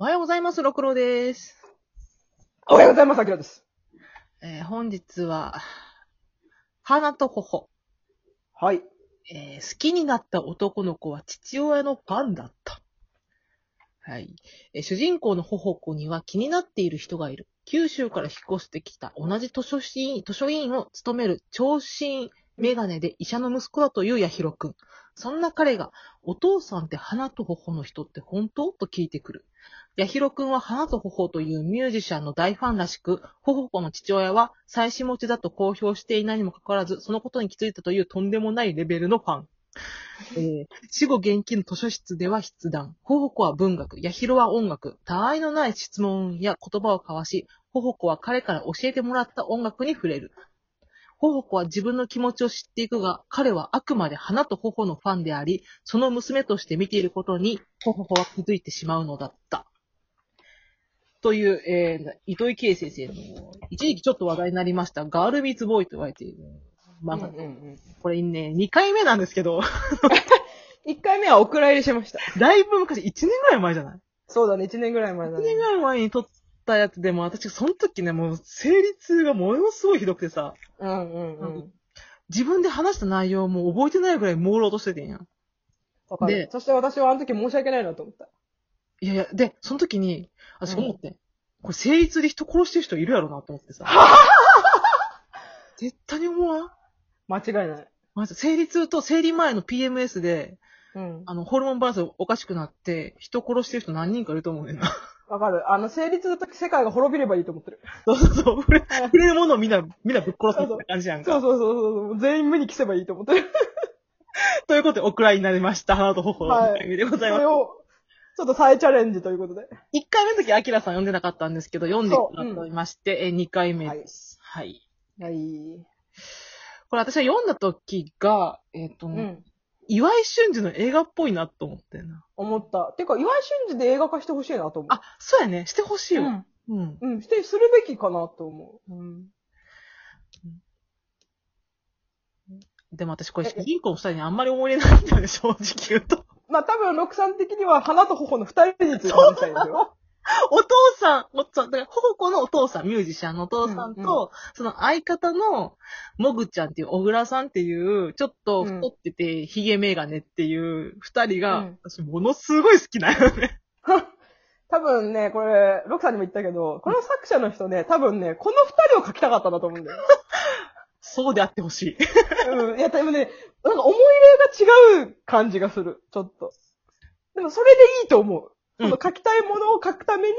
おはようございます、ろくろです。おはようございます、あきらです。えー本日は、花と頬、はい。えー好きになった男の子は父親のファンだった。はい。えー主人公の頬子には気になっている人がいる。九州から引っ越してきた同じ図書委員図書委員を務める長身メガネで医者の息子だという八尋くん。そんな彼が、お父さんって花と頬の人って本当？と聞いてくる。八尋くんは花と頬というミュージシャンの大ファンらしく、頬子の父親は妻子持ちだと公表していないにもかかわらず、そのことに気づいたというとんでもないレベルのファン。えー死後現金の図書室では筆談。頬子は文学、八尋は音楽。他愛のない質問や言葉を交わし、頬子は彼から教えてもらった音楽に触れる。頬子は自分の気持ちを知っていくが、彼はあくまで花と頬のファンであり、その娘として見ていることに、頬子は気づいてしまうのだった。という、えー、糸井圭先生の、一時期ちょっと話題になりました、ガールミーツボーイと言われている漫画。うんうんこれね、2回目なんですけど、一回目はお蔵入りしました。だいぶ昔、1年ぐらい前じゃない？そうだね、一年ぐらい前だ ?1 年ぐね。らい前に撮ったやつでも、私、その時ね、もう、生理痛がものすごいひどくてさ、うんうんうん。自分で話した内容も覚えてないぐらい朦朧としててんやん。わかるでそして私はあの時申し訳ないなと思った。いやいや、で、その時に、私思って、これ生理痛で人殺してる人いるやろなと思ってさ。絶対に思わん？間違いない。まず、生理痛と生理前の PMS で、うん。あの、ホルモンバランスおかしくなって、人殺してる人何人かいると思うねんな。わかる。あの、成立の時世界が滅びればいいと思ってる。そうそうそう。触れ、触れるものをみんな、みんなぶっ殺すみたいな感じやんか。そうそうそうそう。全員無に着せばいいと思ってる。ということで、お蔵になりました。花と頬のはい回でごそざいます。れを、ちょっと再チャレンジということで。一回目の時、アキラさん読んでなかったんですけど、読んでくださいまして、え、二回目です。はい。はい。これ私は読んだ時が、えっ、と、うん。岩井俊二の映画っぽいなと思ってんな。思った。てか、岩井俊二で映画化してほしいなと思う。あ、そうやね。してほしいわ。うん。うん。うん。して、するべきかなと思う。うん。でも私これええ主人公の二人にあんまり思い入れないんだよね、正直言うと。まあ、多分、六さん的には、花と頬の二人について話したいんですよ。お父さん、お父さん、だから、ほ子のお父さん、ミュージシャンのお父さんと、うんうその相方の、もぐちゃんっていう、小倉さんっていう、ちょっと太ってて、ヒゲメガネっていう二人が、うん私ものすごい好きなのね。多分ね、これ、ロクさんにも言ったけど、この作者の人ね、多分ね、この二人を書きたかったんだと思うんだよ。そうであってほしい。うん。いや、でもね、なんか思い入れが違う感じがする。ちょっと。でもそれでいいと思う。うんその書きたいものを書くために、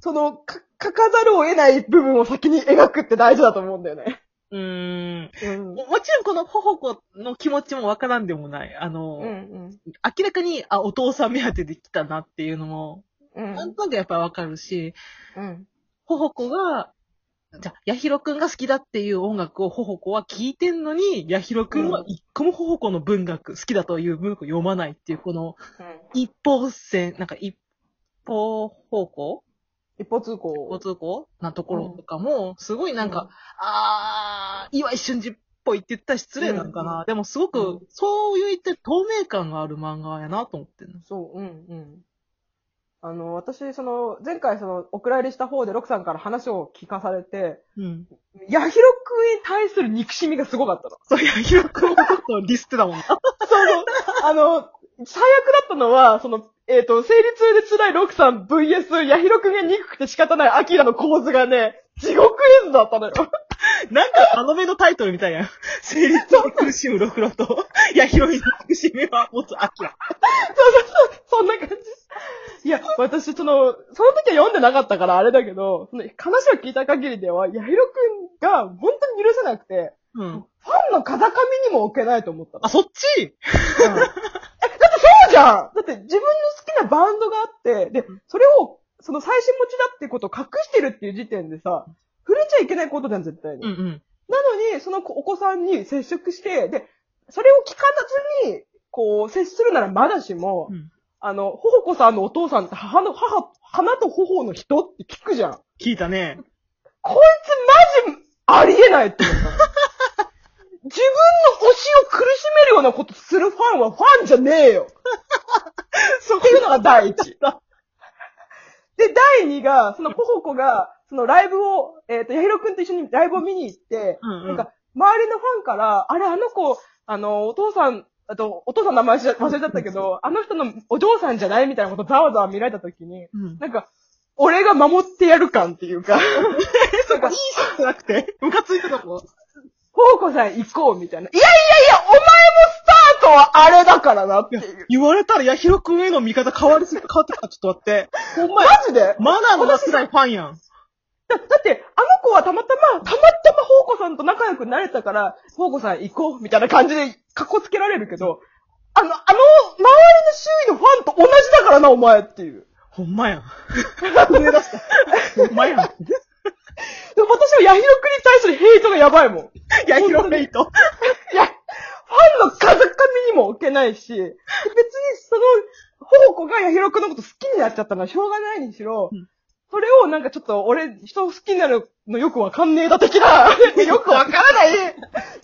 その、か書かざるを得ない部分を先に描くって大事だと思うんだよね。うーん。うん。ももちろんこのほほこの気持ちもわからんでもない。あの、うんうん。明らかに、あ、お父さん目当てで来たなっていうのも、うん。なんとなくやっぱりわかるし、うん。ほほこが、じゃあ、やひろくんが好きだっていう音楽をほほこは聴いてんのに、やひろくんは一個もほほこの文学、好きだという文学を読まないっていう、この一方線、なんか一方方向？一方通行？交通行なところとかも、すごいなんか、あー、岩井俊二っぽいって言ったら失礼なのかな。うんでもすごく、うんそういった透明感がある漫画やなと思ってんの。そう、うん、うん。あの、私、その、前回、その、お蔵入りした方で、ロクさんから話を聞かされて、うん。ヤヒロくんに対する憎しみがすごかったの。そう、やひろくんのことをディスってたもんな。そうそう。あの、最悪だったのは、その、えっ、と、生理痛で辛いロクさん VS、ヤヒロくんが憎くて仕方ないアキラの構図がね、地獄絵図だったのよ。なんか、あの目のタイトルみたいやん。生理痛に苦しむロクロと、やひろに苦しみは持つアキラ。そんな感じ。いや、私、その、その時は読んでなかったからあれだけど、その話を聞いた限りでは、ヤヒロくんが本当に許せなくて、うん。ファンの風上にも置けないと思ったの。あ、そっち？うんえ、だってそうじゃんだって自分の好きなバンドがあって、で、それを、その最新持ちだってことを隠してるっていう時点でさ、触れちゃいけないことじゃん、絶対に。うんうん。なのに、そのお子さんに接触して、で、それを聞かずに、こう、接するならまだしも、うんあの、ほほこさんのお父さんって母の、母、花と頬の人って聞くじゃん。聞いたね。こいつマジ、ありえないって思った。自分の推しを苦しめるようなことするファンはファンじゃねえよ。そ っていうのが第一。で、第2が、そのポホコが、そのライブを、えっ、と、ヤヒロくんと一緒にライブを見に行って、うんうんなんか、周りのファンから、あれ、あの子、あの、お父さん、あと、お父さんの名前忘れちゃったけど、あの人のお嬢さんじゃないみたいなことざわざわ見られたときに、うん。なんか、俺が守ってやる感っていうか、そこいい人じゃなくて、ムカついたとこ。ポーコさん行こうみたいな。いやいやいや、お前のスタートはあれだからなって。言われたら、ヤヒロ君への見方変わりすぎ、変わってきた。ちょっと待って。ほんまマや。ジで？マナーの出せないファンやん。だだって、あの子はたまたま、たまたまホーコさんと仲良くなれたから、ホーコさん行こうみたいな感じで、かっこつけられるけど、あの、あの、周りの周囲のファンと同じだからな、お前っていう。ほんまやん。出した。ほんまやん。でも私はヤヒロクに対するヘイトがやばいもん。ヤヒロメイト。いや、ファンの風上にも置けないし、別にその、ホーコがヤヒロクのこと好きになっちゃったのはしょうがないにしろ、うんそれをなんかちょっと俺、人を好きになるのよくわかんねえだ的な、よくわからない、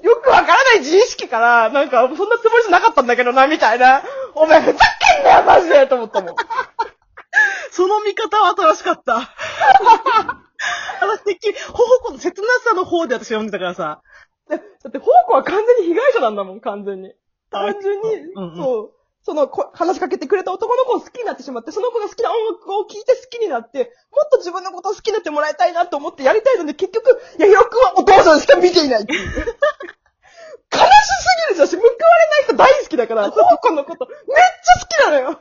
よくわからない自意識から、なんかそんなつもりじゃなかったんだけどな、みたいな。お前ふざけんなよ、マジでと思ったもん。その見方は新しかった。私てっきり、ほほこの切なさの方で私読んでたからさ。だだって、ホーコは完全に被害者なんだもん、完全に。単純に、うんうんそう、そのこ、話しかけてくれた男の子を好きになってしまって、その子が好きな音楽を聴いて好きになって、もっと自分のことを好きになってもらいたいなと思ってやりたいので、結局、いや、ヒロ君はお父さんしか見ていないっていう。悲しすぎるし、私、報われない人大好きだから、ホーコのこと、めっちゃ好きなのよ。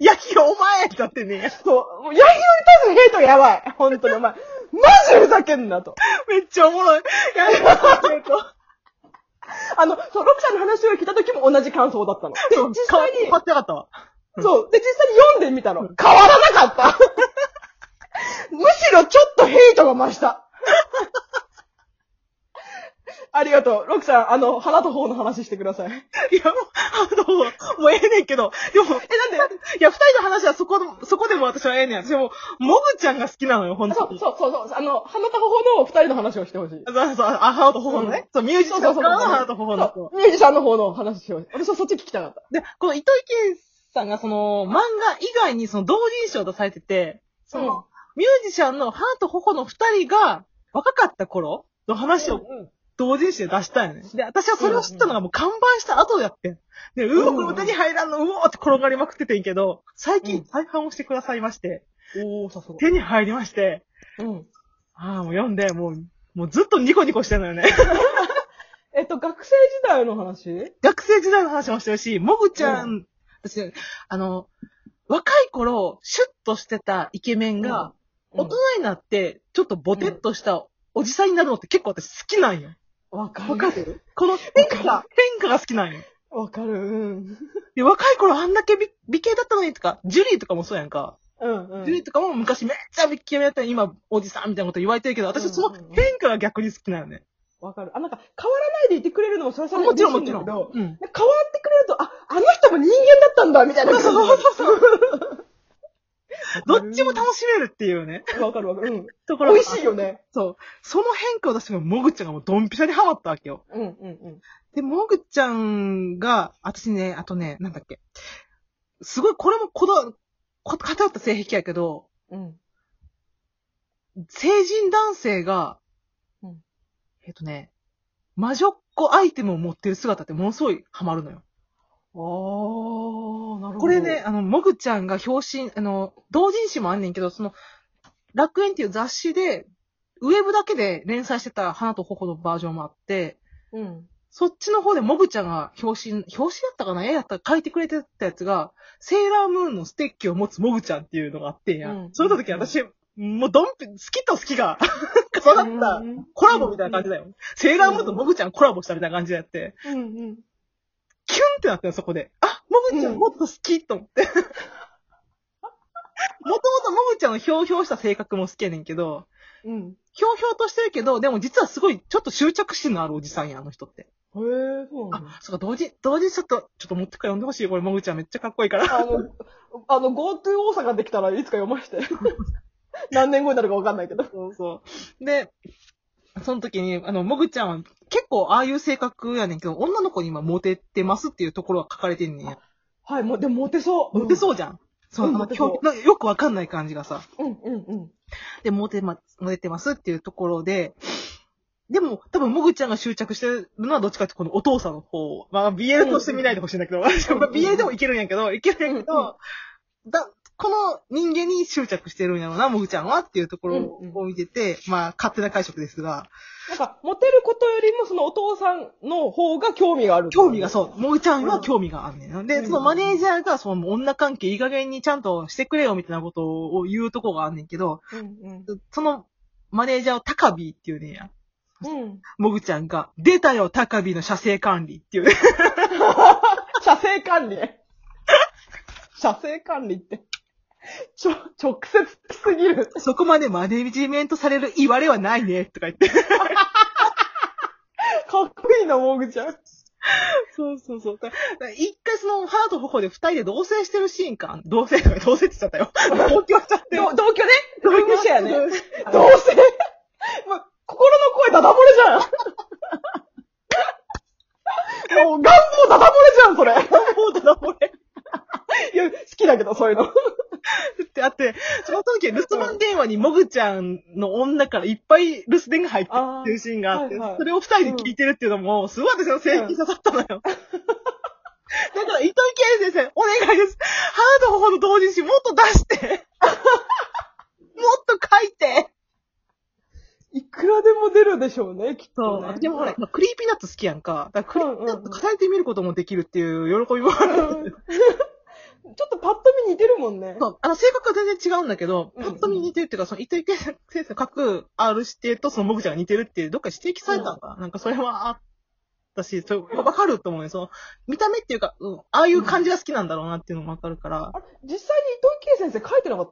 ヤヒロお前だってね。そう、ヤヒロに対するヘイトがやばい。本当にお前、マジでふざけんなと。めっちゃおもろい。ヤヒロってと。あの、そう、ロクちゃんの話を聞いた時も同じ感想だったの。で、実際に変、わってなかったわ。そう。で、実際に読んでみたの。変わらなかった。むしろちょっとヘイトが増した。ありがとう。ロクさん、あの、花と方の話してください。え、いや、もう、あの、もうええねんけど、でも、なんでいや、二人の話はそこの、そこでも私はええねん。私も、もぐちゃんが好きなのよ、本当に。そうそうそう。あの、花と方の二人の話をしてほしい。そうそう、あ、花と頬のね。そう、ミュージシャンの花と頬の。ミュージシャンの方の話しよう。私はそっち聞きたかった。で、この糸井健さんがその、漫画以外にその同人誌を出されてて、その、ミュージシャンの花と頬の二人が若かった頃の話をうん同人誌で出したんよね。で、私はそれを知ったのがもう完売した後でやってん。で、うお、これも手に入らんの、うおーって転がりまくっててんけど、最近再販をしてくださいまして、おー、さすが。手に入りまして、うん。ああ、もう読んで、もう、もうずっとニコニコしてんのよね。えっと、学生時代の話？学生時代の話もしてるし、もぐちゃん、私、あの、若い頃、シュッとしてたイケメンが、大人になって、ちょっとボテッとしたおじさんになるのって結構私好きなんよ。わかわかる？この変化、変化が好きなんよ。わかる。うん。で、若い頃あんだけ美美形だったのにとか、ジュリーとかもそうやんか。うんうん。ジュリーとかも昔めっちゃ美形だったのに今おじさんみたいなこと言われてるけど、私その変化が逆に好きなのね。わかる。あ、なんか、変わらないでいてくれるのもそれはそれでもちろんも嬉しいんだけど、ちろん。うん。変わってくれると、あ、あの人も人間だったんだ、みたいな感じ。そうそうそう どっちも楽しめるっていうね。わかるわかる。うん。ところが美味しいよね。そう。その変化を私がもぐちゃんがもうドンピシャにハマったわけよ。うんうんうん。で、もぐちゃんが、私ね、あとね、なんだっけ。すごい、これもこだ、こ偏った性癖やけど、うん。成人男性が、うんえっとね、魔女っ子アイテムを持ってる姿ってものすごいハマるのよ。あー、なるほど。これね、、あの、もぐちゃんが表紙、あの、同人誌もあんねんけど、その、楽園っていう雑誌で、ウェブだけで連載してた花と頬のバージョンもあって、うん。そっちの方でもぐちゃんが表紙、表紙だったかな？絵やったか書いてくれてたやつが、セーラームーンのステッキを持つもぐちゃんっていうのがあってんや。うんそれの時私、もうドンピ、好きと好きが 重なったコラボみたいな感じだよ。セーラームーンともぐちゃんコラボしたみたいな感じでやって、うんうん。キュンってなったよ、そこで。あ、もぐちゃうんんもっと好きと思って。もともともぐちゃんのひょうひょうした性格も好きやねんけど、うん。ひょうひょうとしてるけど、でも実はすごいちょっと執着心のあるおじさんや、あの人って。へー、そうなんだ。あ、そうか、同時、同時ちょっと、ちょっと持ってくから読んでほしい。これ、もぐちゃんめっちゃかっこいいから。あの、あの、GoTo 大阪できたらいつか読まして。何年後になるかわかんないけど。そうそう。で、その時に、あの、もぐちゃんは結構ああいう性格やねんけど、女の子に今モテてますっていうところが書かれてんねんや。はい、もう、でもモテそう。モテそうじゃん。そう、うんあの興味よくわかんない感じがさ。うんうんうん。で、モテま、モテてますっていうところで、でも、多分、もぐちゃんが執着してるのはどっちかってこのお父さんの方。まあ、BL として見ないでほしいんだけど、私は BL でもいけるんやけど、いけるんやけど、だ、この人間に執着してるんやろうな、もぐちゃんはっていうところを見てて、まあ、勝手な解釈ですが、なんか、モテることよりもそのお父さんの方が興味がある。興味がそう、もぐちゃんは興味があるねん。で、うんそのマネージャーが、その女関係いい加減にちゃんとしてくれよみたいなことを言うとこがあんねんけど、うんそのマネージャーを高ビっていうねんや。うん。うん。もぐちゃんが、出たよ、高ビの射精管理っていうね。射精管理ね。射精管理って。ちょ、直接すぎる。そこまでマネージメントされる言われはないね、とか言って。かっこいいな、もぐちゃん。そうそうそう。だだ一回その、ハート頬で二人で同棲してるシーンか。同棲とか、同棲って言っちゃったよ。同居しちゃってど同居ね同居者やね。同どうせ、ま、心の声ダダ漏れじゃん。もう、願望ダダ漏れじゃん、それ。もうだな、これ。いや、好きだけど、そういうの。ってあって、その時、留守番電話にもぐちゃんの女からいっぱい留守電が入ってるっていうシーンがあって、はいはいそれを二人で聞いてるっていうのも、すごい私の性癖に刺さったのよ。だから、糸井圭先生、お願いです。ハート頬の同人誌もっと出して。もっと書いて。いくらでも出るでしょうね、きっと、ね。でもほら、まあクリーピーナッツ好きやんか。だからクリーピーナッツ語れてみることもできるっていう喜びもある。ちょっとパッと見似てるもんね。そう。あの、性格は全然違うんだけど、うんパッと見似てるっていうか、その、糸井圭先生の書く R 指定とそのモグちゃんが似てるっていう、どっか指摘されたのかな、なんかそれはあったし、それわかると思うね。その、見た目っていうか、うん、ああいう感じが好きなんだろうなっていうのもわかるから。あれ、実際に糸井圭先生書いてなかっ